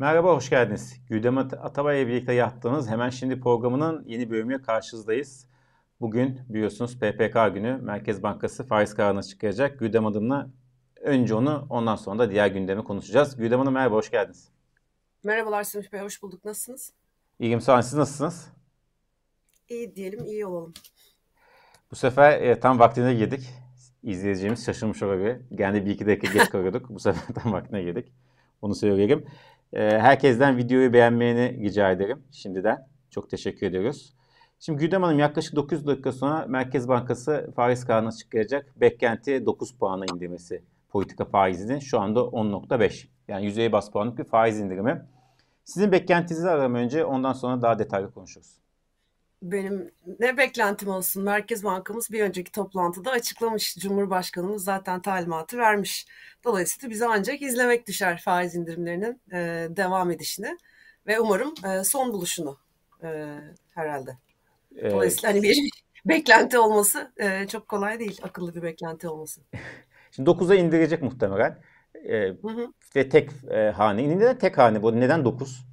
Merhaba, hoş geldiniz. Güdem Atabay ile birlikte yaptığımız Hemen Şimdi programının yeni bölümüyle karşınızdayız. Bugün biliyorsunuz PPK günü Merkez Bankası faiz kararını çıkacak. Güdem adımla önce onu ondan sonra da diğer gündemi konuşacağız. Güdem Hanım merhaba, hoş geldiniz. Merhabalar Semih Bey, hoş bulduk. Nasılsınız? İyiyim, sağ olun. Siz nasılsınız? İyi diyelim, iyi olalım. Bu sefer e, tam vaktine girdik. İzleyeceğimiz şaşırmış olabilir. Genelde bir iki dakika geç kalıyorduk. Bu sefer tam vaktine girdik. Onu söyleyelim. E, herkesten videoyu beğenmeyeni rica ederim şimdiden. Çok teşekkür ediyoruz. Şimdi Güdem Hanım yaklaşık 9 dakika sonra Merkez Bankası faiz kararını çıkacak. Beklenti 9 puana indirmesi politika faizinin şu anda 10.5. Yani yüzeye bas puanlık bir faiz indirimi. Sizin beklentinizi alalım önce ondan sonra daha detaylı konuşuruz. Benim ne beklentim olsun? Merkez Bankamız bir önceki toplantıda açıklamış. Cumhurbaşkanımız zaten talimatı vermiş. Dolayısıyla bize ancak izlemek düşer faiz indirimlerinin e, devam edişini ve umarım e, son buluşunu e, herhalde. Dolayısıyla hani bir beklenti olması e, çok kolay değil. Akıllı bir beklenti olması. Şimdi 9'a indirecek muhtemelen. E, hı hı. Ve tek e, hane. Neden tek hane bu? Neden 9?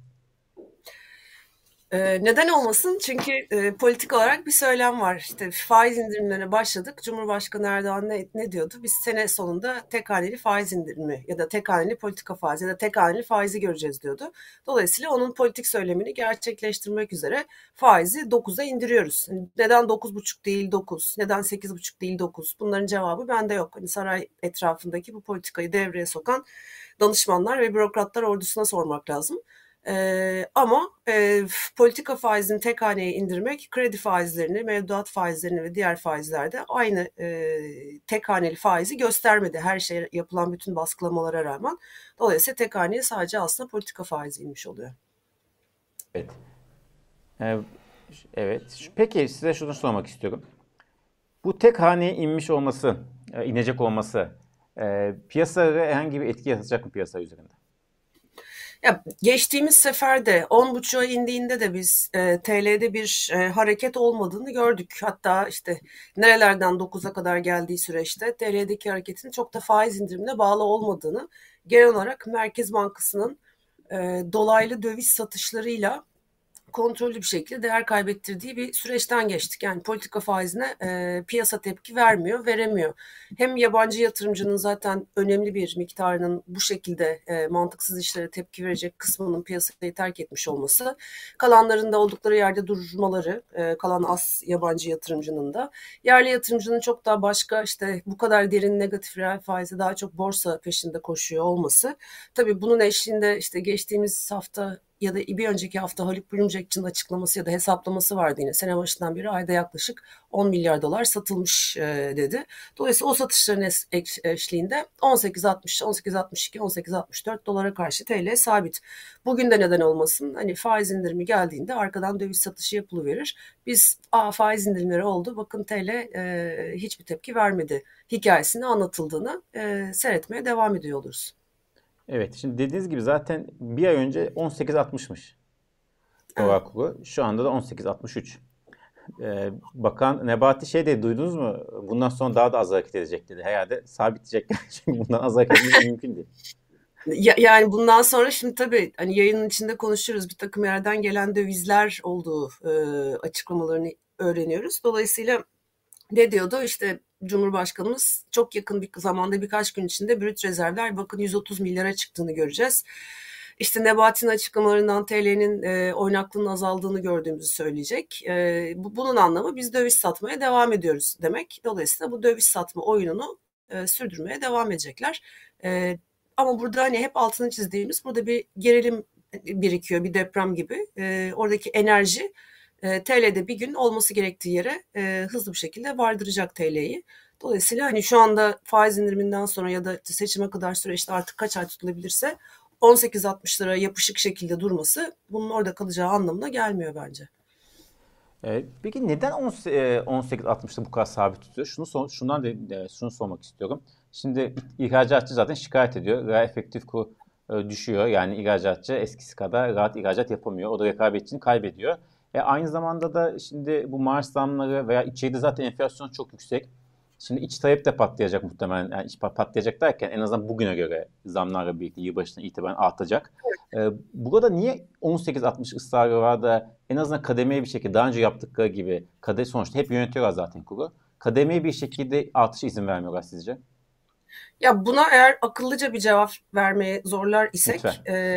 Ee, neden olmasın? Çünkü e, politik olarak bir söylem var. İşte faiz indirimlerine başladık. Cumhurbaşkanı Erdoğan ne, ne diyordu? Biz sene sonunda tek haneli faiz indirimi ya da tek haneli politika faizi ya da tek haneli faizi göreceğiz diyordu. Dolayısıyla onun politik söylemini gerçekleştirmek üzere faizi 9'a indiriyoruz. Yani neden 9,5 değil 9? Neden 8,5 değil 9? Bunların cevabı bende yok. Hani saray etrafındaki bu politikayı devreye sokan danışmanlar ve bürokratlar ordusuna sormak lazım. Ee, ama e, politika faizini tek haneye indirmek kredi faizlerini, mevduat faizlerini ve diğer faizlerde aynı e, tek haneli faizi göstermedi. Her şey yapılan bütün baskılamalara rağmen. Dolayısıyla tek haneye sadece aslında politika faizi inmiş oluyor. Evet. Evet. Peki size şunu sormak istiyorum. Bu tek haneye inmiş olması, inecek olması piyasalara herhangi bir etki yaratacak mı piyasa üzerinde? Ya geçtiğimiz sefer de 10.5'a indiğinde de biz e, TL'de bir e, hareket olmadığını gördük. Hatta işte nerelerden 9'a kadar geldiği süreçte TL'deki hareketin çok da faiz indirimine bağlı olmadığını, genel olarak Merkez Bankası'nın e, dolaylı döviz satışlarıyla kontrollü bir şekilde değer kaybettirdiği bir süreçten geçtik. Yani politika faizine e, piyasa tepki vermiyor, veremiyor. Hem yabancı yatırımcının zaten önemli bir miktarının bu şekilde e, mantıksız işlere tepki verecek kısmının piyasayı terk etmiş olması, kalanların da oldukları yerde durmaları, e, kalan az yabancı yatırımcının da, yerli yatırımcının çok daha başka işte bu kadar derin negatif reel faize daha çok borsa peşinde koşuyor olması. Tabii bunun eşliğinde işte geçtiğimiz hafta ya da bir önceki hafta Haluk Bilumcekçi'nin açıklaması ya da hesaplaması vardı yine. Sene başından beri ayda yaklaşık 10 milyar dolar satılmış e, dedi. Dolayısıyla o satışların eşliğinde 18.60, 18.62, 18.64 dolara karşı TL sabit. Bugün de neden olmasın? Hani faiz indirimi geldiğinde arkadan döviz satışı yapılıverir. Biz Aa, faiz indirimleri oldu bakın TL e, hiçbir tepki vermedi hikayesini anlatıldığını e, seyretmeye devam ediyor oluruz. Evet şimdi dediğiniz gibi zaten bir ay önce 18.60'mış dolar kuru. Şu anda da 18.63. Ee, Bakan Nebati şey dedi duydunuz mu? Bundan sonra daha da az hareket edecek dedi. Herhalde sabitleyecek. Çünkü bundan az hareket etmesi mümkün değil. Ya, yani bundan sonra şimdi tabii hani yayının içinde konuşuyoruz. Bir takım yerden gelen dövizler olduğu e, açıklamalarını öğreniyoruz. Dolayısıyla ne diyordu? İşte Cumhurbaşkanımız çok yakın bir zamanda birkaç gün içinde brüt rezervler bakın 130 milyara çıktığını göreceğiz. İşte Nebati'nin açıklamalarından TL'nin e, oynaklığının azaldığını gördüğümüzü söyleyecek. E, bu, bunun anlamı biz döviz satmaya devam ediyoruz demek. Dolayısıyla bu döviz satma oyununu e, sürdürmeye devam edecekler. E, ama burada hani hep altını çizdiğimiz burada bir gerilim birikiyor bir deprem gibi. E, oradaki enerji e, TL'de bir gün olması gerektiği yere e, hızlı bir şekilde vardıracak TL'yi. Dolayısıyla hani şu anda faiz indiriminden sonra ya da seçime kadar süreçte artık kaç ay tutulabilirse 18.60 lira yapışık şekilde durması bunun orada kalacağı anlamına gelmiyor bence. Ee, peki neden 18.60'da e, bu kadar sabit tutuyor? Şunu şundan de, şunu sormak istiyorum. Şimdi ihracatçı zaten şikayet ediyor. Reel efektif kur düşüyor. Yani ihracatçı eskisi kadar rahat ihracat yapamıyor. O da rekabetçini kaybediyor. E aynı zamanda da şimdi bu maaş zamları veya içeride zaten enflasyon çok yüksek. Şimdi iç talep de patlayacak muhtemelen. Yani patlayacak derken en azından bugüne göre zamlarla birlikte yılbaşına itibaren artacak. E, burada niye 18-60 ısrarı var da en azından kademeli bir şekilde daha önce yaptıkları gibi kade sonuçta hep yönetiyorlar zaten kuru. Kademeli bir şekilde artış izin vermiyorlar sizce? Ya buna eğer akıllıca bir cevap vermeye zorlar isek e,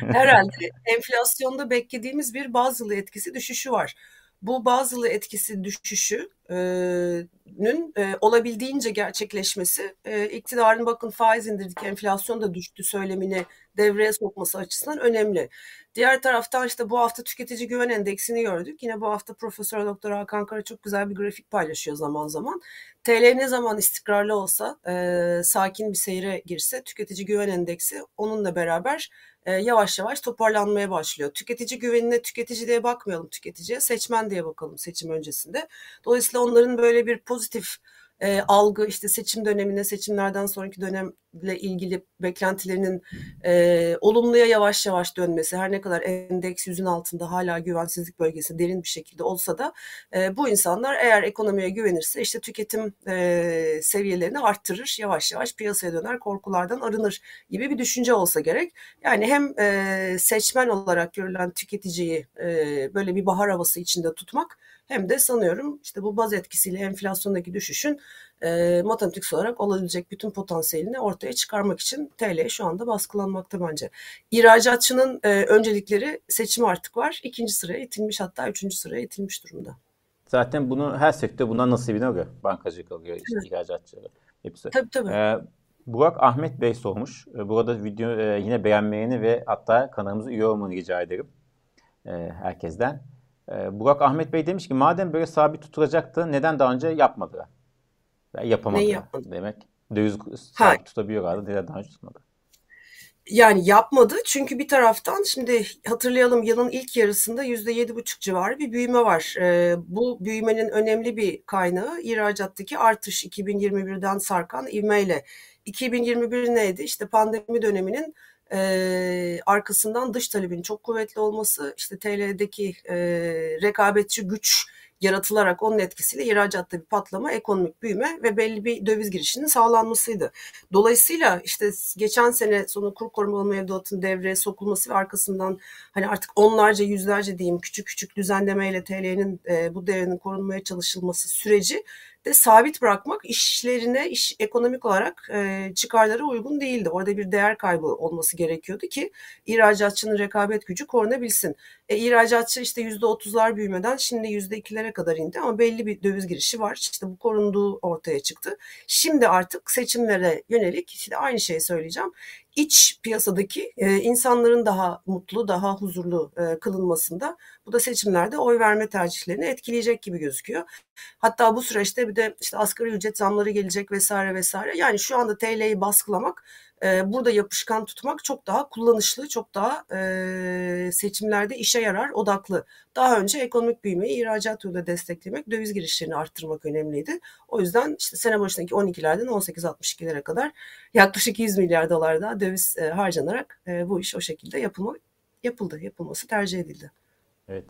herhalde enflasyonda beklediğimiz bir bazılı etkisi düşüşü var. Bu bazılı etkisi düşüşünün e, olabildiğince gerçekleşmesi e, iktidarın bakın faiz indirdik enflasyon da düştü söylemini devreye sokması açısından önemli. Diğer taraftan işte bu hafta tüketici güven endeksini gördük. Yine bu hafta Profesör Doktor Hakan Kara çok güzel bir grafik paylaşıyor zaman zaman. TL ne zaman istikrarlı olsa, e, sakin bir seyre girse tüketici güven endeksi onunla beraber e, yavaş yavaş toparlanmaya başlıyor. Tüketici güvenine tüketici diye bakmayalım tüketiciye, seçmen diye bakalım seçim öncesinde. Dolayısıyla onların böyle bir pozitif e, algı işte seçim dönemine seçimlerden sonraki dönemle ilgili beklentilerinin e, olumluya yavaş yavaş dönmesi her ne kadar endeks yüzün altında hala güvensizlik bölgesi derin bir şekilde olsa da e, bu insanlar eğer ekonomiye güvenirse işte tüketim e, seviyelerini arttırır yavaş yavaş piyasaya döner korkulardan arınır gibi bir düşünce olsa gerek. Yani hem e, seçmen olarak görülen tüketiciyi e, böyle bir bahar havası içinde tutmak hem de sanıyorum işte bu baz etkisiyle enflasyondaki düşüşün e, matematiksel olarak olabilecek bütün potansiyelini ortaya çıkarmak için TL şu anda baskılanmakta bence. İhracatçının e, öncelikleri seçim artık var. İkinci sıraya itilmiş hatta üçüncü sıraya itilmiş durumda. Zaten bunu her sektör bundan nasibini alıyor. Bankacılık alıyor, evet. ihracatçıları. Hepsi. Tabii tabii. Ee, Burak Ahmet Bey sormuş. Burada video e, yine beğenmeyeni ve hatta kanalımıza üye olmanı rica ederim. E, herkesten. E, Burak Ahmet Bey demiş ki madem böyle sabit tutulacaktı neden daha önce yapmadı? Yapamadı ne yapmadı? demek. Döviz sabit ha. tutabiliyorlardı. Neden daha önce tutmadı? Yani yapmadı çünkü bir taraftan şimdi hatırlayalım yılın ilk yarısında yüzde yedi buçuk civarı bir büyüme var. Ee, bu büyümenin önemli bir kaynağı ihracattaki artış 2021'den sarkan ivmeyle. 2021 neydi? İşte pandemi döneminin e, arkasından dış talebin çok kuvvetli olması, işte TL'deki e, rekabetçi güç yaratılarak onun etkisiyle ihracatta bir patlama, ekonomik büyüme ve belli bir döviz girişinin sağlanmasıydı. Dolayısıyla işte geçen sene sonu kur korumalı mevduatın devreye sokulması ve arkasından hani artık onlarca yüzlerce diyeyim küçük küçük düzenlemeyle TL'nin e, bu değerinin korunmaya çalışılması süreci de sabit bırakmak işlerine iş ekonomik olarak e, çıkarlara uygun değildi. Orada bir değer kaybı olması gerekiyordu ki ihracatçının rekabet gücü korunabilsin. E, ihracatçı işte yüzde otuzlar büyümeden şimdi yüzde ikilere kadar indi ama belli bir döviz girişi var. İşte bu korunduğu ortaya çıktı. Şimdi artık seçimlere yönelik işte aynı şeyi söyleyeceğim iç piyasadaki e, insanların daha mutlu, daha huzurlu e, kılınmasında bu da seçimlerde oy verme tercihlerini etkileyecek gibi gözüküyor. Hatta bu süreçte bir de işte asgari ücret zamları gelecek vesaire vesaire. Yani şu anda TL'yi baskılamak e, burada yapışkan tutmak çok daha kullanışlı, çok daha e, seçimlerde işe yarar, odaklı. Daha önce ekonomik büyümeyi ihracat yoluyla desteklemek, döviz girişlerini arttırmak önemliydi. O yüzden işte sene başındaki 12'lerden 18-62'lere kadar yaklaşık 100 milyar dolar daha döviz e, harcanarak e, bu iş o şekilde yapılma, yapıldı, yapılması tercih edildi. Evet.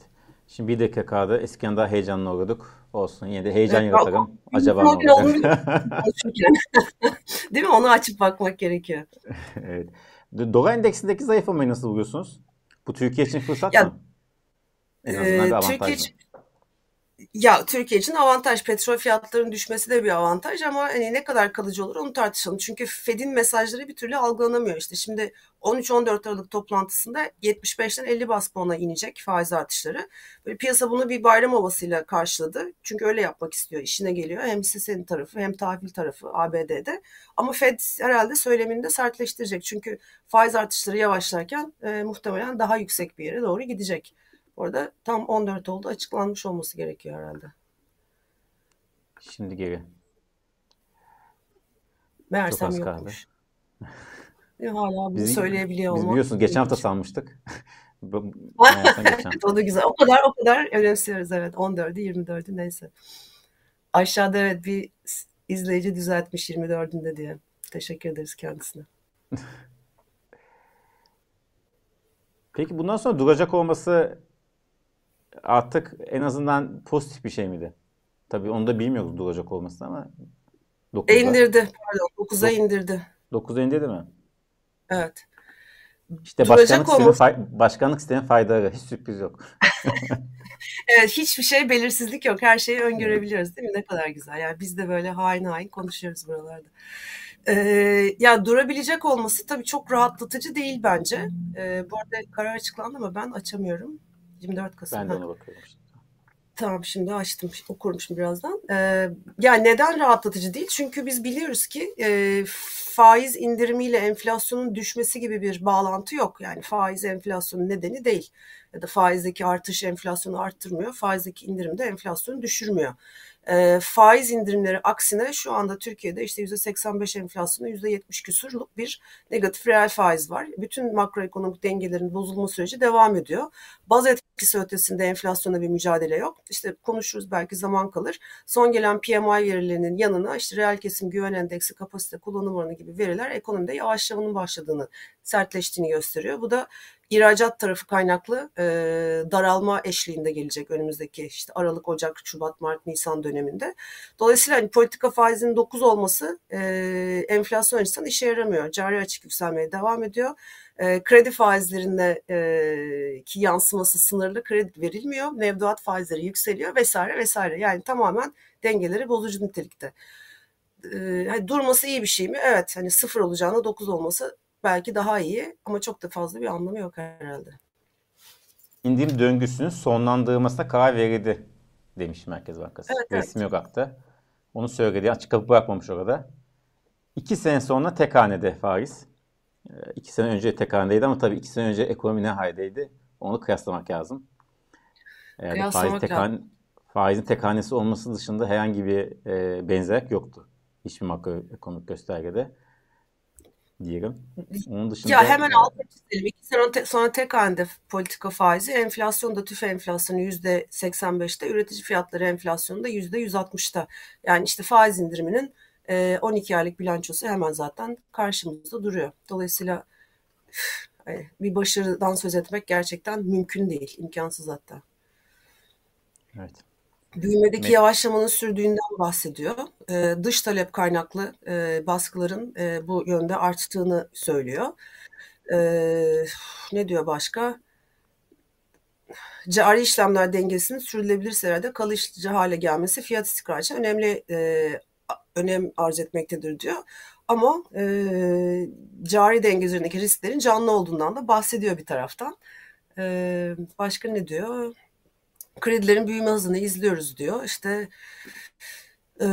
Şimdi bir dakika kaldı. Eskiden daha heyecanlı oluyorduk. Olsun yine de heyecan evet, yaratalım. Acaba ne olacak? Değil mi? Onu açıp bakmak gerekiyor. evet. Dolar endeksindeki zayıflamayı nasıl buluyorsunuz? Bu Türkiye için fırsat ya, mı? En azından bir avantaj Türkiye için, ya Türkiye için avantaj. Petrol fiyatlarının düşmesi de bir avantaj ama hani ne kadar kalıcı olur onu tartışalım. Çünkü Fed'in mesajları bir türlü algılanamıyor. İşte şimdi 13-14 Aralık toplantısında 75'ten 50 bas puana inecek faiz artışları. Böyle piyasa bunu bir bayram havasıyla karşıladı. Çünkü öyle yapmak istiyor. İşine geliyor. Hem hissenin tarafı hem tahvil tarafı ABD'de. Ama Fed herhalde söylemini de sertleştirecek. Çünkü faiz artışları yavaşlarken e, muhtemelen daha yüksek bir yere doğru gidecek. Orada tam 14 oldu açıklanmış olması gerekiyor herhalde. Şimdi geri. Meğersem yokmuş. Hala bunu Biz, söyleyebiliyor olmak. Biz biliyorsunuz geçen hafta sanmıştık. o da güzel. O kadar o kadar önemsiyoruz evet. 14'ü 24'ü neyse. Aşağıda evet bir izleyici düzeltmiş 24'ünde diye. Teşekkür ederiz kendisine. Peki bundan sonra duracak olması artık en azından pozitif bir şey miydi? Tabii onu da bilmiyoruz duracak olmasını ama 9'a. indirdi. Pardon 9'a indirdi. 9'a indirdi mi? Evet. İşte başkanlık sistemi, fay- başkanlık sistemi faydaları. Hiç sürpriz yok. evet hiçbir şey belirsizlik yok. Her şeyi öngörebiliyoruz değil mi? Ne kadar güzel. Yani biz de böyle hain hain konuşuyoruz buralarda. Ee, ya durabilecek olması tabii çok rahatlatıcı değil bence. Ee, bu arada karar açıklandı ama ben açamıyorum. 24 Kasım. Ben de ona bakıyorum. Tamam şimdi açtım okurum şimdi birazdan. Ee, yani neden rahatlatıcı değil? Çünkü biz biliyoruz ki e, faiz indirimiyle enflasyonun düşmesi gibi bir bağlantı yok. Yani faiz enflasyonun nedeni değil. Ya da faizdeki artış enflasyonu arttırmıyor. Faizdeki indirim de enflasyonu düşürmüyor. E, faiz indirimleri aksine şu anda Türkiye'de işte %85 enflasyonu %70 küsurluk bir negatif reel faiz var. Bütün makroekonomik dengelerin bozulma süreci devam ediyor. Baz etkisi ötesinde enflasyona bir mücadele yok. İşte konuşuruz belki zaman kalır. Son gelen PMI verilerinin yanına işte reel kesim güven endeksi, kapasite kullanım oranı gibi veriler ekonomide yavaşlamanın başladığını, sertleştiğini gösteriyor. Bu da ihracat tarafı kaynaklı e, daralma eşliğinde gelecek önümüzdeki işte Aralık, Ocak, Şubat, Mart, Nisan döneminde. Dolayısıyla hani politika faizinin 9 olması e, enflasyon açısından işe yaramıyor. Cari açık yükselmeye devam ediyor. E, kredi faizlerinde e, ki yansıması sınırlı kredi verilmiyor. Mevduat faizleri yükseliyor vesaire vesaire. Yani tamamen dengeleri bozucu nitelikte. E, hani durması iyi bir şey mi? Evet. Hani sıfır olacağına 9 olması belki daha iyi ama çok da fazla bir anlamı yok herhalde. İndirim döngüsünün sonlandırılmasına karar verildi demiş Merkez Bankası. Evet, Resmi evet. olarak onu söyledi. Açık kapı bırakmamış orada. İki sene sonra tek hanede faiz. Ee, iki sene önce tek hanedeydi ama tabii iki sene önce ekonomi ne haldeydi? Onu kıyaslamak lazım. Yani kıyaslamak faiz tek hane, faizin tek hanesi olması dışında herhangi bir e, benzerlik yoktu. Hiçbir makroekonomik göstergede diyelim. Onun dışında ya hemen altı çizelim. İki sene te, sonra tek halinde politika faizi, enflasyon da tüfe enflasyonu yüzde 85'te, üretici fiyatları enflasyonu da yüzde 160'ta. Yani işte faiz indiriminin 12 aylık bilançosu hemen zaten karşımızda duruyor. Dolayısıyla bir başarıdan söz etmek gerçekten mümkün değil, imkansız hatta. Evet büyümedeki yavaşlamanın sürdüğünden bahsediyor. E, dış talep kaynaklı e, baskıların e, bu yönde arttığını söylüyor. E, ne diyor başka? Cari işlemler dengesinin sürdürülebilir seviyede kalıcı hale gelmesi fiyat istikrarı için önemli e, önem arz etmektedir diyor. Ama e, cari denge üzerindeki risklerin canlı olduğundan da bahsediyor bir taraftan. E, başka ne diyor? Kredilerin büyüme hızını izliyoruz diyor. İşte e,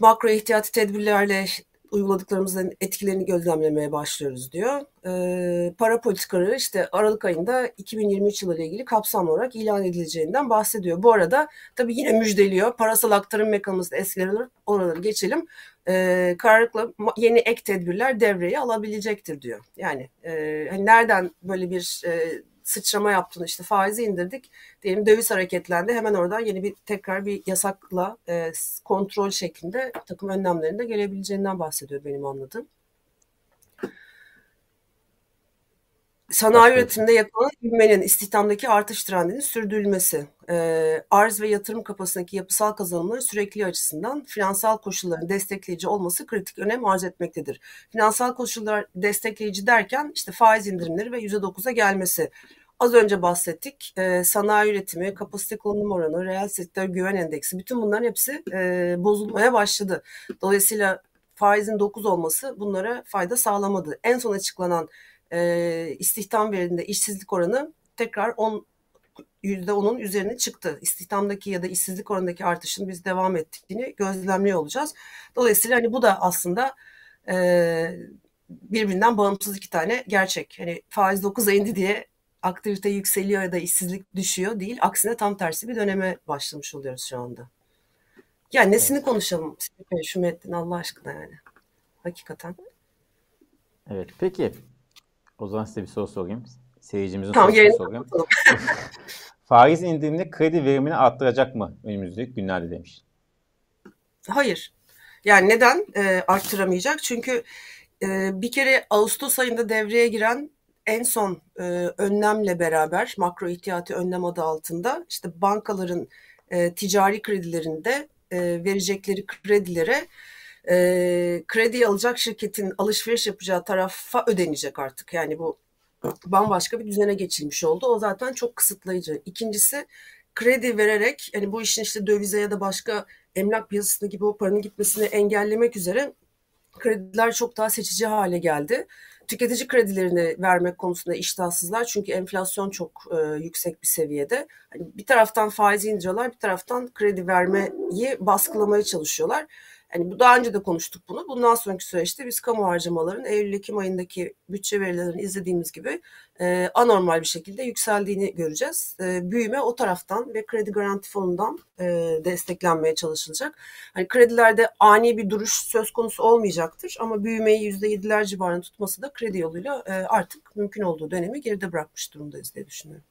makro ihtiyati tedbirlerle uyguladıklarımızın etkilerini gözlemlemeye başlıyoruz diyor. E, para politikaları işte Aralık ayında 2023 yılı ile ilgili kapsamlı olarak ilan edileceğinden bahsediyor. Bu arada tabii yine müjdeliyor. Parasal aktarım mekanizması eskileri oraları geçelim. E, kararlılıkla yeni ek tedbirler devreye alabilecektir diyor. Yani e, hani nereden böyle bir e, sıçrama yaptığını işte faizi indirdik. Diyelim döviz hareketlendi. Hemen oradan yeni bir tekrar bir yasakla e, kontrol şeklinde takım önlemlerinde gelebileceğinden bahsediyor benim anladığım. Sanayi üretiminde yakalanan ivmenin istihdamdaki artış trendinin sürdürülmesi, e, arz ve yatırım kapasitesindeki yapısal kazanımların sürekli açısından finansal koşulların destekleyici olması kritik önem arz etmektedir. Finansal koşullar destekleyici derken işte faiz indirimleri ve %9'a gelmesi. Az önce bahsettik. E, sanayi üretimi, kapasite kullanım oranı, reel sektör güven endeksi bütün bunların hepsi e, bozulmaya başladı. Dolayısıyla faizin 9 olması bunlara fayda sağlamadı. En son açıklanan e, istihdam verilerinde işsizlik oranı tekrar 10 %10'un üzerine çıktı. İstihdamdaki ya da işsizlik oranındaki artışın biz devam ettiğini gözlemliyor olacağız. Dolayısıyla hani bu da aslında e, birbirinden bağımsız iki tane gerçek. Hani faiz 9'a indi diye aktivite yükseliyor ya da işsizlik düşüyor değil. Aksine tam tersi bir döneme başlamış oluyoruz şu anda. Yani nesini evet. konuşalım şu metnin Allah aşkına yani. Hakikaten. Evet peki. O zaman size bir soru sorayım. Seyircimizin tamam, sorusunu sorayım. Faiz indiriminde kredi verimini arttıracak mı önümüzdeki günlerde demiş. Hayır. Yani neden e, arttıramayacak? Çünkü e, bir kere Ağustos ayında devreye giren en son e, önlemle beraber makro ihtiyati önlem adı altında işte bankaların e, ticari kredilerinde e, verecekleri kredilere e, kredi alacak şirketin alışveriş yapacağı tarafa ödenecek artık. Yani bu bambaşka bir düzene geçilmiş oldu. O zaten çok kısıtlayıcı. İkincisi kredi vererek hani bu işin işte dövize ya da başka emlak piyasasında gibi o paranın gitmesini engellemek üzere krediler çok daha seçici hale geldi. Tüketici kredilerini vermek konusunda iştahsızlar çünkü enflasyon çok e, yüksek bir seviyede. Hani bir taraftan faizi indiriyorlar, bir taraftan kredi vermeyi baskılamaya çalışıyorlar. Yani bu daha önce de konuştuk bunu. Bundan sonraki süreçte biz kamu harcamaların Eylül-Ekim ayındaki bütçe verilerini izlediğimiz gibi e, anormal bir şekilde yükseldiğini göreceğiz. E, büyüme o taraftan ve kredi garanti fonundan e, desteklenmeye çalışılacak. Hani kredilerde ani bir duruş söz konusu olmayacaktır ama büyümeyi %7'ler civarında tutması da kredi yoluyla e, artık mümkün olduğu dönemi geride bırakmış durumdayız diye düşünüyorum.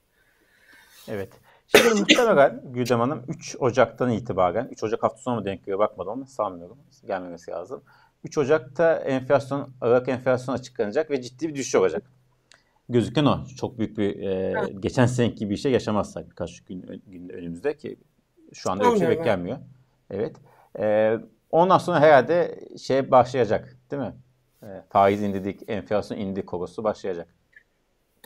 Evet. Şimdi muhtemelen Güldem Hanım 3 Ocak'tan itibaren, 3 Ocak hafta sonu mu denk geliyor bakmadım ama sanmıyorum. Gelmemesi lazım. 3 Ocak'ta enflasyon, Aralık enflasyon açıklanacak ve ciddi bir düşüş olacak. Gözüken o. Çok büyük bir, e, geçen seneki gibi bir şey yaşamazsak birkaç gün, gün önümüzde ki şu anda öyle bir şey beklenmiyor. Evet. E, ondan sonra herhalde şey başlayacak değil mi? E, faiz indirdik, enflasyon indi korusu başlayacak.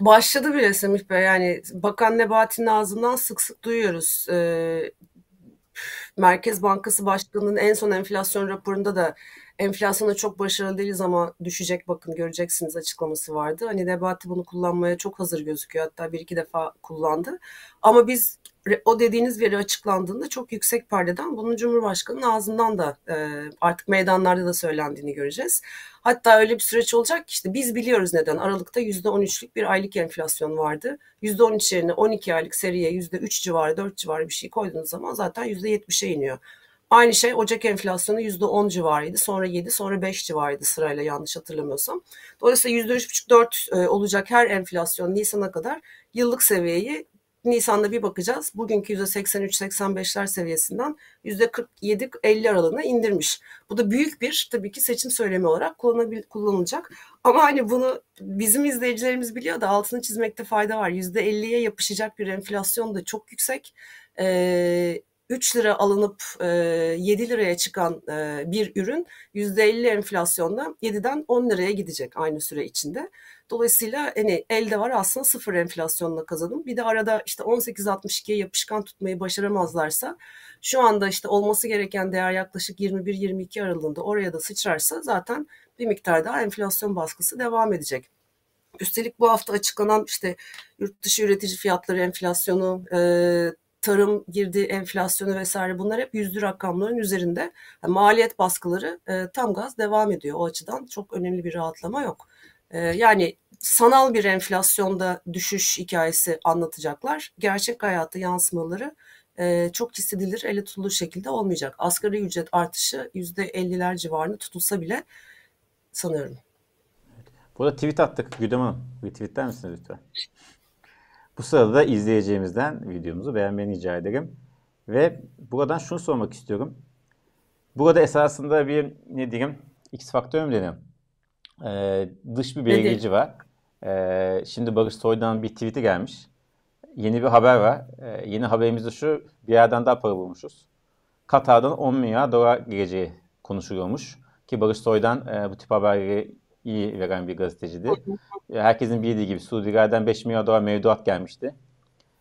Başladı bile Semih Bey. Yani Bakan Nebati'nin ağzından sık sık duyuyoruz. Ee, Merkez Bankası Başkanı'nın en son enflasyon raporunda da enflasyona çok başarılı değiliz ama düşecek bakın göreceksiniz açıklaması vardı. Hani Nebati bunu kullanmaya çok hazır gözüküyor. Hatta bir iki defa kullandı. Ama biz o dediğiniz veri açıklandığında çok yüksek perdeden bunun Cumhurbaşkanı'nın ağzından da e, artık meydanlarda da söylendiğini göreceğiz. Hatta öyle bir süreç olacak ki işte biz biliyoruz neden. Aralıkta %13'lük bir aylık enflasyon vardı. %13 yerine 12 aylık seriye %3 civarı 4 civarı bir şey koyduğunuz zaman zaten %70'e iniyor. Aynı şey Ocak enflasyonu %10 civarıydı. Sonra 7, sonra 5 civarıydı sırayla yanlış hatırlamıyorsam. Dolayısıyla %3,5-4 e, olacak her enflasyon Nisan'a kadar yıllık seviyeyi Nisan'da bir bakacağız. Bugünkü %83-85'ler seviyesinden %47-50 aralığına indirmiş. Bu da büyük bir tabii ki seçim söylemi olarak kullanılacak. Ama hani bunu bizim izleyicilerimiz biliyor da altını çizmekte fayda var. %50'ye yapışacak bir enflasyon da çok yüksek. Ee, 3 lira alınıp e, 7 liraya çıkan e, bir ürün %50 enflasyonla 7'den 10 liraya gidecek aynı süre içinde. Dolayısıyla hani elde var aslında sıfır enflasyonla kazanım. Bir de arada işte 18.62'ye yapışkan tutmayı başaramazlarsa şu anda işte olması gereken değer yaklaşık 21-22 aralığında oraya da sıçrarsa zaten bir miktar daha enflasyon baskısı devam edecek. Üstelik bu hafta açıklanan işte yurt dışı üretici fiyatları enflasyonu, e, tarım girdi enflasyonu vesaire bunlar hep yüzlü rakamların üzerinde. Yani maliyet baskıları e, tam gaz devam ediyor. O açıdan çok önemli bir rahatlama yok. E, yani sanal bir enflasyonda düşüş hikayesi anlatacaklar. Gerçek hayatı yansımaları e, çok hissedilir, ele tutulur şekilde olmayacak. Asgari ücret artışı %50'ler civarında tutulsa bile sanıyorum. Burada tweet attık Güdem Hanım. Bir tweetler misiniz lütfen? Bu sırada da izleyeceğimizden videomuzu beğenmeni rica ederim. Ve buradan şunu sormak istiyorum. Burada esasında bir ne diyeyim X faktör mü deniyor? Ee, dış bir belirleyici var. Ee, şimdi Barış Soy'dan bir tweet'i gelmiş. Yeni bir haber var. Ee, yeni haberimiz de şu. Bir yerden daha para bulmuşuz. Katar'dan 10 milyar dolar geleceği konuşuluyormuş. Ki Barış Soy'dan e, bu tip haberleri iyi veren bir gazeteciydi. Herkesin bildiği gibi Suudilerden 5 milyar dolar mevduat gelmişti.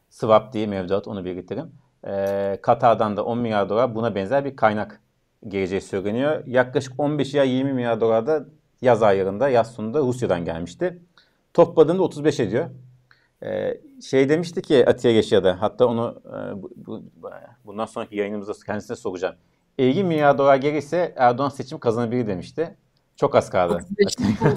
Swap diye mevduat onu belirtirim. Ee, Katar'dan da 10 milyar dolar buna benzer bir kaynak geleceği söyleniyor. Yaklaşık 15 ya 20 milyar dolar da yaz aylarında, yaz sonunda Rusya'dan gelmişti. Topladığında 35 ediyor. Ee, şey demişti ki Atiye Geçya'da, hatta onu e, bu, bu, bundan sonraki yayınımızda kendisine soracağım. 50 milyar dolar gelirse Erdoğan seçim kazanabilir demişti. Çok az kaldı.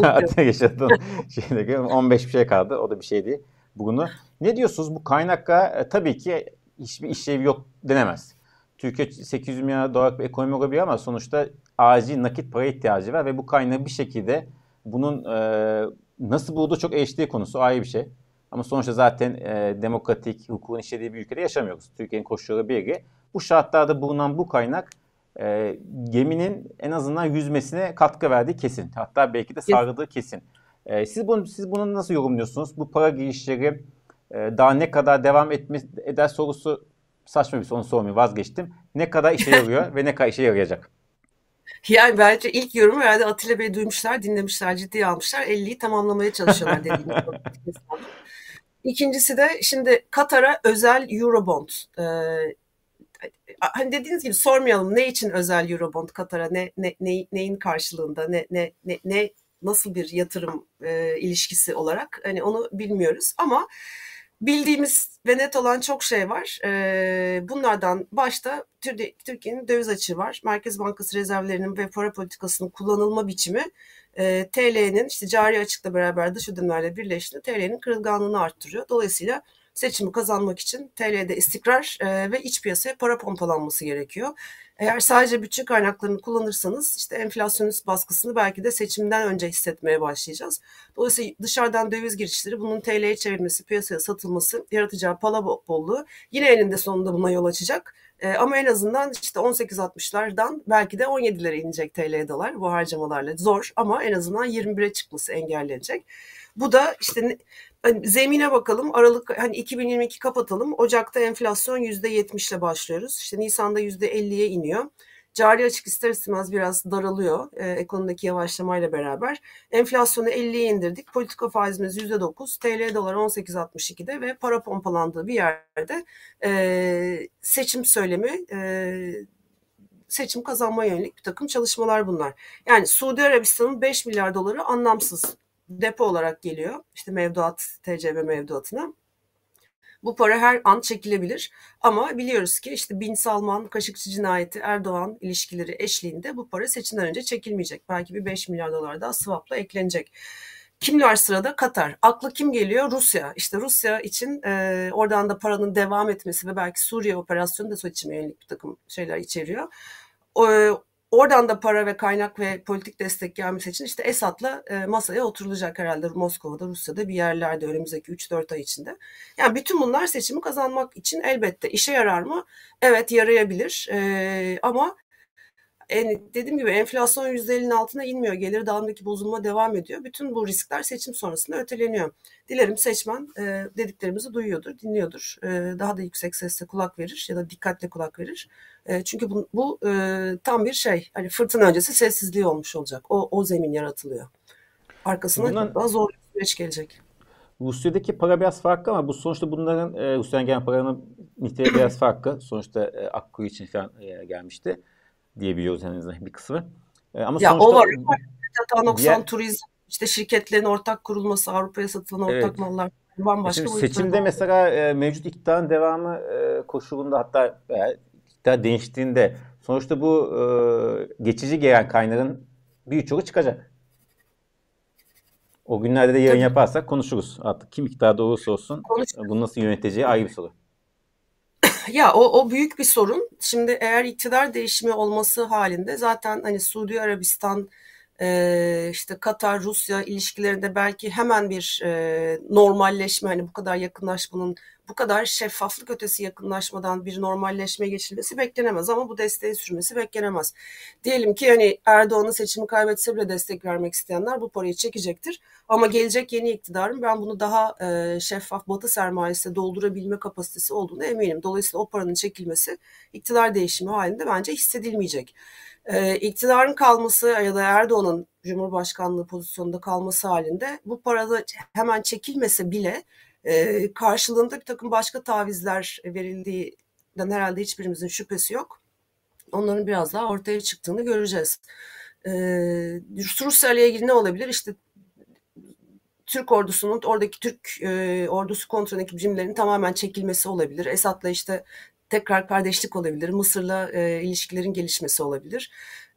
Atiye Geçya'da şeyde 15 bir şey kaldı. O da bir şey değil. Bunu ne diyorsunuz? Bu kaynakla e, tabii ki hiçbir işlevi yok denemez. Türkiye 800 milyar dolar bir ekonomi olabilir ama sonuçta acil nakit para ihtiyacı var ve bu kaynağı bir şekilde bunun e, nasıl bulduğu çok eleştiri konusu ayrı bir şey. Ama sonuçta zaten e, demokratik, hukukun işlediği bir ülkede yaşamıyoruz. Türkiye'nin koşulları biri. Bu şartlarda bulunan bu kaynak e, geminin en azından yüzmesine katkı verdiği kesin. Hatta belki de sargıdığı kesin. E, siz bunu siz bunu nasıl yorumluyorsunuz? Bu para girişleri e, daha ne kadar devam etme, eder sorusu saçma bir soru sormayı vazgeçtim. Ne kadar işe yarıyor ve ne kadar işe yarayacak? Yani bence ilk yorumu herhalde Atilla Bey duymuşlar, dinlemişler, ciddiye almışlar. 50'yi tamamlamaya çalışıyorlar dediğim İkincisi de şimdi Katar'a özel Eurobond. Ee, hani dediğiniz gibi sormayalım ne için özel Eurobond Katar'a ne, ne, ne neyin karşılığında ne ne ne, ne nasıl bir yatırım e, ilişkisi olarak hani onu bilmiyoruz ama bildiğimiz ve net olan çok şey var. E, bunlardan başta Türkiye'nin döviz açığı var. Merkez Bankası rezervlerinin ve para politikasının kullanılma biçimi e, TL'nin işte cari açıkla beraber dış ödemelerle birleştiğinde TL'nin kırılganlığını arttırıyor. Dolayısıyla seçimi kazanmak için TL'de istikrar e, ve iç piyasaya para pompalanması gerekiyor. Eğer sadece bütçe kaynaklarını kullanırsanız işte enflasyonist baskısını belki de seçimden önce hissetmeye başlayacağız. Dolayısıyla dışarıdan döviz girişleri bunun TL'ye çevrilmesi, piyasaya satılması yaratacağı pala bolluğu yine elinde sonunda buna yol açacak. E, ama en azından işte 18.60'lardan belki de 17'lere inecek TL dolar bu harcamalarla. Zor ama en azından 21'e çıkması engellenecek. Bu da işte hani zemine bakalım. Aralık hani 2022 kapatalım. Ocak'ta enflasyon %70 ile başlıyoruz. İşte Nisan'da %50'ye iniyor. Cari açık ister istemez biraz daralıyor e, ekonomideki yavaşlamayla beraber. Enflasyonu 50'ye indirdik. Politika faizimiz %9. TL dolar 18.62'de ve para pompalandığı bir yerde e, seçim söylemi e, seçim kazanma yönelik bir takım çalışmalar bunlar. Yani Suudi Arabistan'ın 5 milyar doları anlamsız depo olarak geliyor. İşte mevduat, TCB mevduatına. Bu para her an çekilebilir. Ama biliyoruz ki işte Bin Salman, Kaşıkçı cinayeti, Erdoğan ilişkileri eşliğinde bu para seçimden önce çekilmeyecek. Belki bir 5 milyar dolar daha swapla eklenecek. Kimler sırada? Katar. Aklı kim geliyor? Rusya. İşte Rusya için e, oradan da paranın devam etmesi ve belki Suriye operasyonu da seçime yönelik bir takım şeyler içeriyor. O, Oradan da para ve kaynak ve politik destek gelmesi için işte Esad'la e, masaya oturulacak herhalde Moskova'da, Rusya'da bir yerlerde önümüzdeki 3-4 ay içinde. Yani bütün bunlar seçimi kazanmak için elbette işe yarar mı? Evet yarayabilir e, ama en, dediğim gibi enflasyon %50'nin altına inmiyor. Gelir dağılımdaki bozulma devam ediyor. Bütün bu riskler seçim sonrasında öteleniyor. Dilerim seçmen e, dediklerimizi duyuyordur, dinliyordur. E, daha da yüksek sesle kulak verir ya da dikkatle kulak verir. E, çünkü bu, bu e, tam bir şey. Hani fırtına öncesi sessizliği olmuş olacak. O, o zemin yaratılıyor. Arkasına Bundan... daha zor bir süreç gelecek. Rusya'daki para biraz farklı ama bu sonuçta bunların e, Rusya'dan gelen paranın niteliği biraz farklı. Sonuçta e, Akkuyu için falan e, gelmişti diyebiliyoruz en azından bir kısmı. E, ama ya sonuçta, o var. Tatanoksan diğer... turizm, işte şirketlerin ortak kurulması, Avrupa'ya satılan ortak evet. mallar bambaşka Şimdi seçimde mesela e, mevcut iktidarın devamı e, koşulunda hatta e, iktidar değiştiğinde sonuçta bu e, geçici gelen kaynağın birçoğu çıkacak. O günlerde de yayın Tabii. yaparsak konuşuruz. Artık kim iktidarda olursa olsun Konuşuruz. bunu nasıl yöneteceği ayrı bir soru. Ya o, o büyük bir sorun. Şimdi eğer iktidar değişimi olması halinde zaten hani Suudi Arabistan, e, işte Katar, Rusya ilişkilerinde belki hemen bir e, normalleşme hani bu kadar yakınlaşmanın bu kadar şeffaflık ötesi yakınlaşmadan bir normalleşmeye geçilmesi beklenemez ama bu desteği sürmesi beklenemez. Diyelim ki hani Erdoğan'ın seçimi kaybetse bile destek vermek isteyenler bu parayı çekecektir. Ama gelecek yeni iktidarın ben bunu daha e, şeffaf batı sermayesi doldurabilme kapasitesi olduğunu eminim. Dolayısıyla o paranın çekilmesi iktidar değişimi halinde bence hissedilmeyecek. E, iktidarın kalması ya da Erdoğan'ın Cumhurbaşkanlığı pozisyonunda kalması halinde bu parada hemen çekilmese bile e, karşılığında bir takım başka tavizler verildiğinden herhalde hiçbirimizin şüphesi yok. Onların biraz daha ortaya çıktığını göreceğiz. E, Rusya ile ilgili ne olabilir? İşte Türk ordusunun oradaki Türk e, ordusu kontrolündeki cimlerin tamamen çekilmesi olabilir. Esad'la işte tekrar kardeşlik olabilir. Mısır'la e, ilişkilerin gelişmesi olabilir.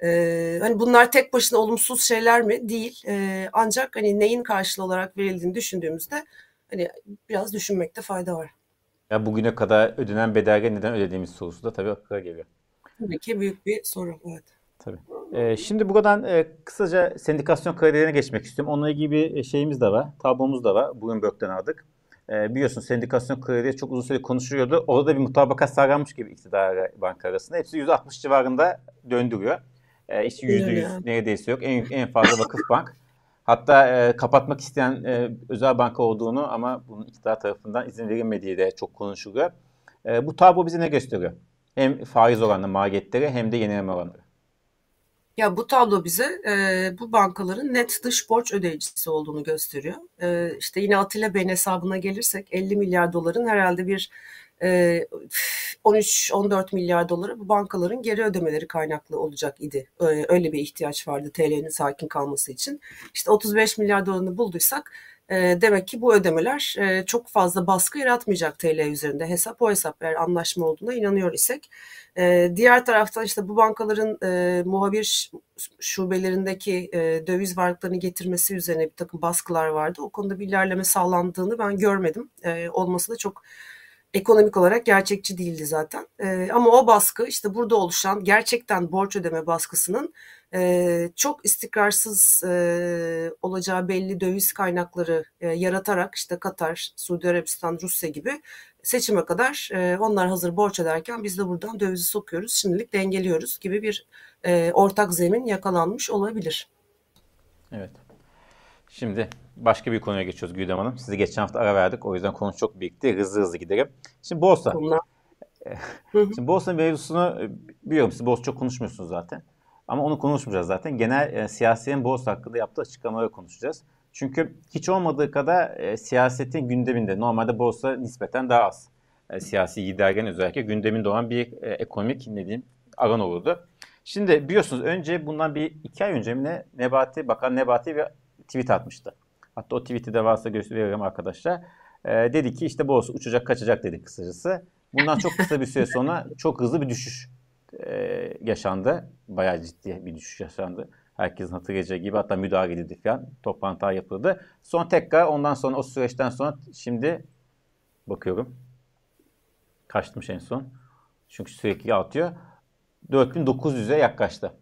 E, hani bunlar tek başına olumsuz şeyler mi? Değil. E, ancak hani neyin karşılığı olarak verildiğini düşündüğümüzde hani biraz düşünmekte fayda var. Ya bugüne kadar ödenen bedelge neden ödediğimiz sorusu da tabii akla geliyor. Tabii ki büyük bir soru. Evet. Tabii. Ee, şimdi buradan e, kısaca sendikasyon kariyerine geçmek istiyorum. Onunla ilgili bir şeyimiz de var, tablomuz da var. Bugün Bloomberg'den aldık. E, biliyorsun sendikasyon kariyeri çok uzun süre konuşuluyordu. Orada bir mutabakat sağlanmış gibi iktidar banka arasında. Hepsi %60 civarında döndürüyor. E, işte %100 neredeyse yok. En, en fazla vakıf bank. Hatta e, kapatmak isteyen e, özel banka olduğunu ama bunun iktidar tarafından izin verilmediği de çok konuşuluyor. E, bu tablo bize ne gösteriyor? Hem faiz oranı maliyetleri hem de yenileme oranları. Ya bu tablo bize e, bu bankaların net dış borç ödeyicisi olduğunu gösteriyor. E, işte yine Atilla Bey'in hesabına gelirsek 50 milyar doların herhalde bir 13-14 milyar doları bu bankaların geri ödemeleri kaynaklı olacak idi. Öyle, bir ihtiyaç vardı TL'nin sakin kalması için. İşte 35 milyar dolarını bulduysak e, demek ki bu ödemeler e, çok fazla baskı yaratmayacak TL üzerinde. Hesap o hesap eğer anlaşma olduğuna inanıyor isek. E, diğer taraftan işte bu bankaların muhabir şubelerindeki döviz varlıklarını getirmesi üzerine bir takım baskılar vardı. O konuda bir ilerleme sağlandığını ben görmedim. Olması da çok ekonomik olarak gerçekçi değildi zaten. E, ama o baskı işte burada oluşan gerçekten borç ödeme baskısının e, çok istikrarsız e, olacağı belli döviz kaynakları e, yaratarak işte Katar, Suudi Arabistan, Rusya gibi seçime kadar e, onlar hazır borç ederken biz de buradan dövizi sokuyoruz. Şimdilik dengeliyoruz gibi bir e, ortak zemin yakalanmış olabilir. Evet. Şimdi başka bir konuya geçiyoruz Güldem Hanım. Sizi geçen hafta ara verdik. O yüzden konu çok birikti. Hızlı hızlı gidelim. Şimdi borsa. Şimdi borsa mevzusunu e, biliyorum siz borsa çok konuşmuyorsunuz zaten. Ama onu konuşmayacağız zaten. Genel e, siyasiyetin borsa hakkında yaptığı açıklamaları konuşacağız. Çünkü hiç olmadığı kadar e, siyasetin gündeminde. Normalde borsa nispeten daha az. E, siyasi lidergen özellikle gündeminde olan bir e, ekonomik ne diyeyim aran olurdu. Şimdi biliyorsunuz önce bundan bir iki ay önce mi ne Nebati, Bakan Nebati bir tweet atmıştı. Hatta o tweet'i de varsa gösteriyorum arkadaşlar. E, dedi ki işte borsa uçacak kaçacak dedi kısacası. Bundan çok kısa bir süre sonra çok hızlı bir düşüş e, yaşandı. Bayağı ciddi bir düşüş yaşandı. Herkesin hatırlayacağı gibi hatta müdahale edildi falan. Toplantılar yapıldı. Son tekrar ondan sonra o süreçten sonra şimdi bakıyorum. Kaçtım en son. Çünkü sürekli atıyor. 4900'e yaklaştı.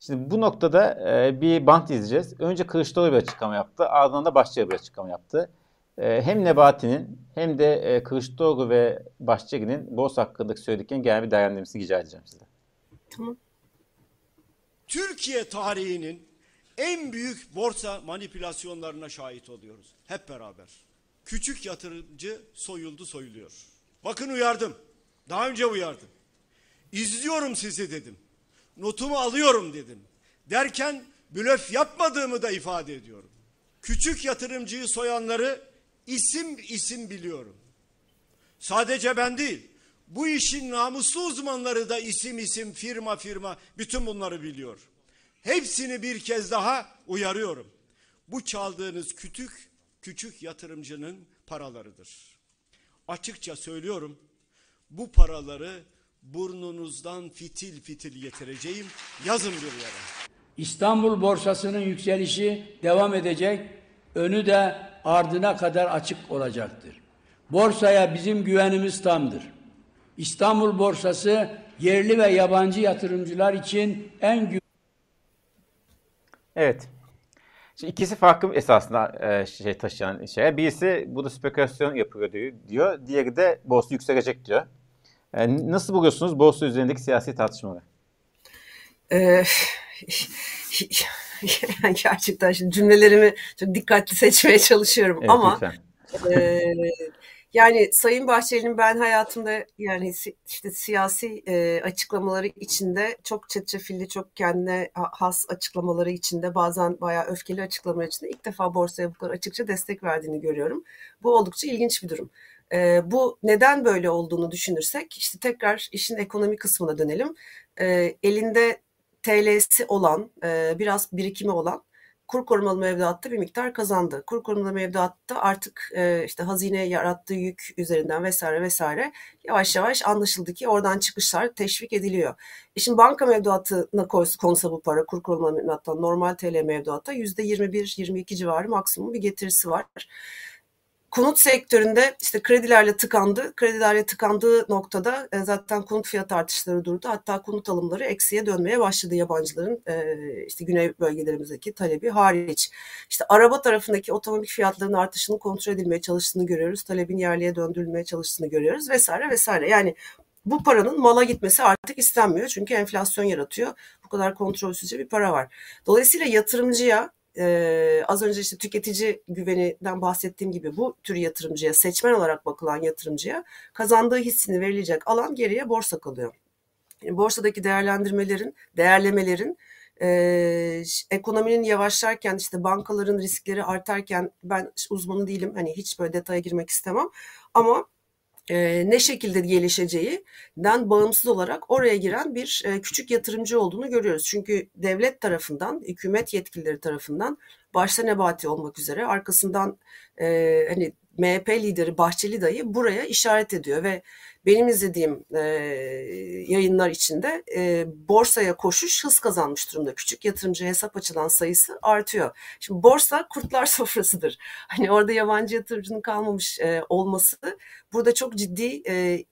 Şimdi bu noktada e, bir bant izleyeceğiz. Önce Kılıçdaroğlu bir açıklama yaptı. Ardından da Bahçeli bir açıklama yaptı. E, hem Nebati'nin hem de e, Kılıçdaroğlu ve Bahçeli'nin borsa hakkındaki söylediklerini genel bir değerlendirmesini rica edeceğim size. Tamam. Türkiye tarihinin en büyük borsa manipülasyonlarına şahit oluyoruz. Hep beraber. Küçük yatırımcı soyuldu soyuluyor. Bakın uyardım. Daha önce uyardım. İzliyorum sizi dedim. Notumu alıyorum dedim. Derken blöf yapmadığımı da ifade ediyorum. Küçük yatırımcıyı soyanları isim isim biliyorum. Sadece ben değil. Bu işin namuslu uzmanları da isim isim, firma firma bütün bunları biliyor. Hepsini bir kez daha uyarıyorum. Bu çaldığınız küçük küçük yatırımcının paralarıdır. Açıkça söylüyorum. Bu paraları burnunuzdan fitil fitil getireceğim. Yazın bir yere. İstanbul borsasının yükselişi devam edecek. Önü de ardına kadar açık olacaktır. Borsaya bizim güvenimiz tamdır. İstanbul borsası yerli ve yabancı yatırımcılar için en gü Evet. Şimdi ikisi farklı esasında e, şey taşıyan şey. Birisi bu da spekülasyon yapıyor diyor. Diğeri de borsa yükselecek diyor. E, nasıl buluyorsunuz borsa üzerindeki siyasi tartışmaları? Ee, gerçekten şimdi cümlelerimi çok dikkatli seçmeye çalışıyorum evet, ama e, yani Sayın Bahçeli'nin ben hayatımda yani işte siyasi e, açıklamaları içinde çok çetrefilli, çok kendine has açıklamaları içinde bazen bayağı öfkeli açıklamalar içinde ilk defa borsaya bu kadar açıkça destek verdiğini görüyorum. Bu oldukça ilginç bir durum. E, bu neden böyle olduğunu düşünürsek işte tekrar işin ekonomi kısmına dönelim. E, elinde TL'si olan, e, biraz birikimi olan kur korumalı mevduatta bir miktar kazandı. Kur korumalı mevduatta artık e, işte hazine yarattığı yük üzerinden vesaire vesaire yavaş yavaş anlaşıldı ki oradan çıkışlar teşvik ediliyor. E şimdi banka mevduatına konsa bu para kur korumalı mevduattan normal TL mevduatta %21-22 civarı maksimum bir getirisi var konut sektöründe işte kredilerle tıkandı. Kredilerle tıkandığı noktada e, zaten konut fiyat artışları durdu. Hatta konut alımları eksiye dönmeye başladı yabancıların e, işte güney bölgelerimizdeki talebi hariç. İşte araba tarafındaki otomobil fiyatlarının artışının kontrol edilmeye çalıştığını görüyoruz. Talebin yerliye döndürülmeye çalıştığını görüyoruz vesaire vesaire. Yani bu paranın mala gitmesi artık istenmiyor. Çünkü enflasyon yaratıyor. Bu kadar kontrolsüzce bir para var. Dolayısıyla yatırımcıya e, az önce işte tüketici güveninden bahsettiğim gibi bu tür yatırımcıya, seçmen olarak bakılan yatırımcıya kazandığı hissini verilecek alan geriye borsa kalıyor. Yani borsadaki değerlendirmelerin, değerlemelerin e, ekonominin yavaşlarken işte bankaların riskleri artarken ben uzmanı değilim hani hiç böyle detaya girmek istemem ama e, ne şekilde gelişeceğinden bağımsız olarak oraya giren bir e, küçük yatırımcı olduğunu görüyoruz. Çünkü devlet tarafından, hükümet yetkilileri tarafından başta Nebati olmak üzere arkasından e, hani MHP lideri Bahçeli dayı buraya işaret ediyor ve benim izlediğim e, yayınlar içinde e, borsaya koşuş hız kazanmış durumda. Küçük yatırımcı hesap açılan sayısı artıyor. Şimdi borsa kurtlar sofrasıdır. Hani orada yabancı yatırımcının kalmamış e, olması burada çok ciddi e,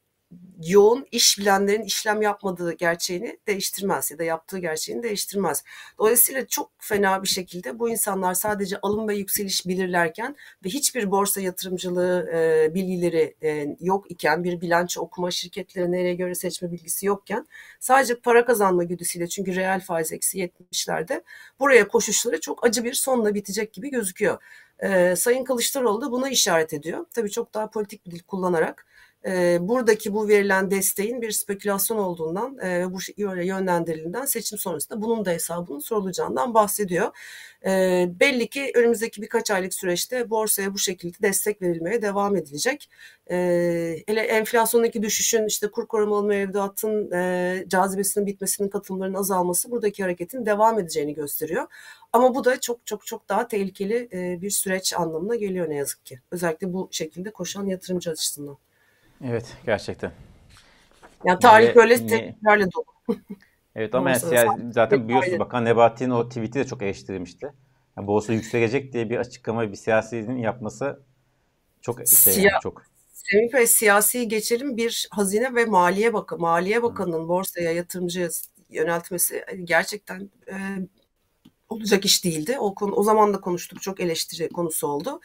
yoğun iş bilenlerin işlem yapmadığı gerçeğini değiştirmez ya da yaptığı gerçeğini değiştirmez. Dolayısıyla çok fena bir şekilde bu insanlar sadece alım ve yükseliş bilirlerken ve hiçbir borsa yatırımcılığı e, bilgileri e, yok iken bir bilanço okuma şirketleri nereye göre seçme bilgisi yokken sadece para kazanma güdüsüyle çünkü reel faiz eksi 70'lerde buraya koşuşları çok acı bir sonla bitecek gibi gözüküyor. E, Sayın Kılıçdaroğlu da buna işaret ediyor. Tabii çok daha politik bir dil kullanarak e, buradaki bu verilen desteğin bir spekülasyon olduğundan e, bu yönlendirildiğinden seçim sonrasında bunun da hesabının sorulacağından bahsediyor. E, belli ki önümüzdeki birkaç aylık süreçte borsaya bu şekilde destek verilmeye devam edilecek. E, hele enflasyondaki düşüşün işte kur korumalı mevduatın e, cazibesinin bitmesinin katılımların azalması buradaki hareketin devam edeceğini gösteriyor. Ama bu da çok çok çok daha tehlikeli e, bir süreç anlamına geliyor ne yazık ki. Özellikle bu şekilde koşan yatırımcı açısından. Evet gerçekten. Yani tarih böyle tekrarla dolu. evet ama yani siyasi, zaten biliyorsunuz Bakan Nebati'nin o tweet'i de çok eleştirilmişti. Yani borsa yükselecek diye bir açıklama bir siyasinin yapması çok şey Siya- yani, çok. Semih Bey siyasi geçelim bir hazine ve maliye bakı Maliye Bakanı'nın borsaya yatırımcı yöneltmesi gerçekten e, olacak iş değildi. O, konu, o zaman da konuştuk. Çok eleştiri konusu oldu.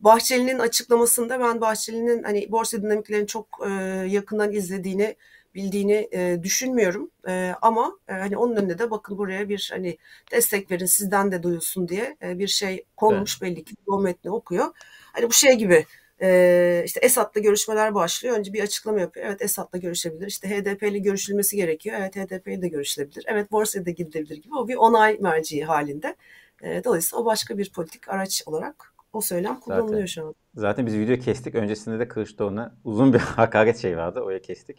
Bahçeli'nin açıklamasında ben Bahçeli'nin hani borsa dinamiklerini çok e, yakından izlediğini bildiğini e, düşünmüyorum. E, ama e, hani onun önünde de bakın buraya bir hani destek verin sizden de duyulsun diye e, bir şey konmuş evet. belli ki o metni okuyor. Hani bu şey gibi e, işte Esad'la görüşmeler başlıyor. Önce bir açıklama yapıyor. Evet Esad'la görüşebilir. İşte HDP ile görüşülmesi gerekiyor. Evet HDP ile de görüşülebilir. Evet borsaya da gidilebilir gibi. O bir onay merciği halinde. E, dolayısıyla o başka bir politik araç olarak o söylem kullanılıyor zaten, şu an. Zaten biz video kestik. Öncesinde de Kılıçdaroğlu'na uzun bir hakaret şey vardı. Oraya kestik.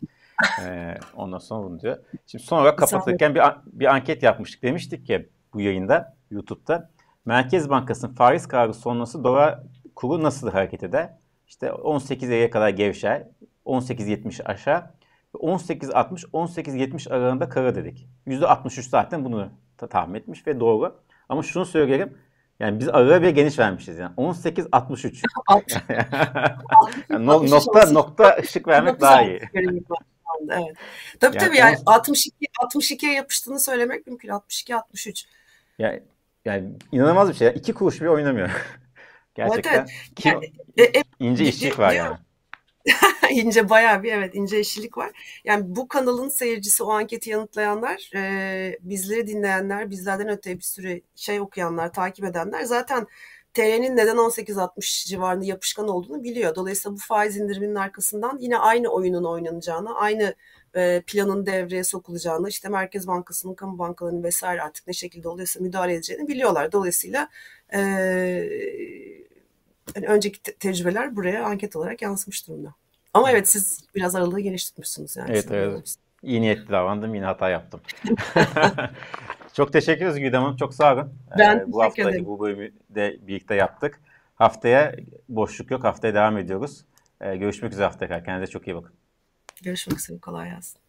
ee, ondan sonra bunu diyor. Şimdi son olarak kapatırken bir, bir anket yapmıştık. Demiştik ki bu yayında YouTube'da Merkez Bankası'nın faiz kararı sonrası dolar kuru nasıl hareket eder? İşte 18'e kadar gevşer. 18.70 aşağı. 18.60 18.70 aralığında kara dedik. %63 zaten bunu tahmin etmiş ve doğru. Ama şunu söyleyelim. Yani biz araya bir geniş vermişiz yani. 18 63. yani no, nokta nokta ışık vermek daha iyi. evet. Tabii yani tabii yani 62 62'ye yapıştığını söylemek mümkün. 62 63. Yani yani inanılmaz bir şey. İki kuruş bir oynamıyor. Gerçekten. Evet, evet. Yani, e, e, ince işçilik var yani. ince bayağı bir evet ince eşlilik var. Yani bu kanalın seyircisi o anketi yanıtlayanlar, e, bizleri dinleyenler, bizlerden öte bir sürü şey okuyanlar, takip edenler zaten TL'nin neden 18.60 civarında yapışkan olduğunu biliyor. Dolayısıyla bu faiz indiriminin arkasından yine aynı oyunun oynanacağını, aynı e, planın devreye sokulacağını, işte Merkez Bankası'nın, kamu bankalarının vesaire artık ne şekilde oluyorsa müdahale edeceğini biliyorlar. Dolayısıyla e, yani önceki te- tecrübeler buraya anket olarak yansımış durumda. Ama evet siz biraz aralığı genişletmişsiniz yani. Evet evet. İyi niyetli davrandım yine hata yaptım. çok teşekkür ederiz Güdem Hanım. Çok sağ olun. Ben ee, bu hafta ederim. bu bölümü de birlikte yaptık. Haftaya boşluk yok. Haftaya devam ediyoruz. Ee, görüşmek üzere haftaya. Kendinize çok iyi bakın. Görüşmek üzere. Kolay gelsin.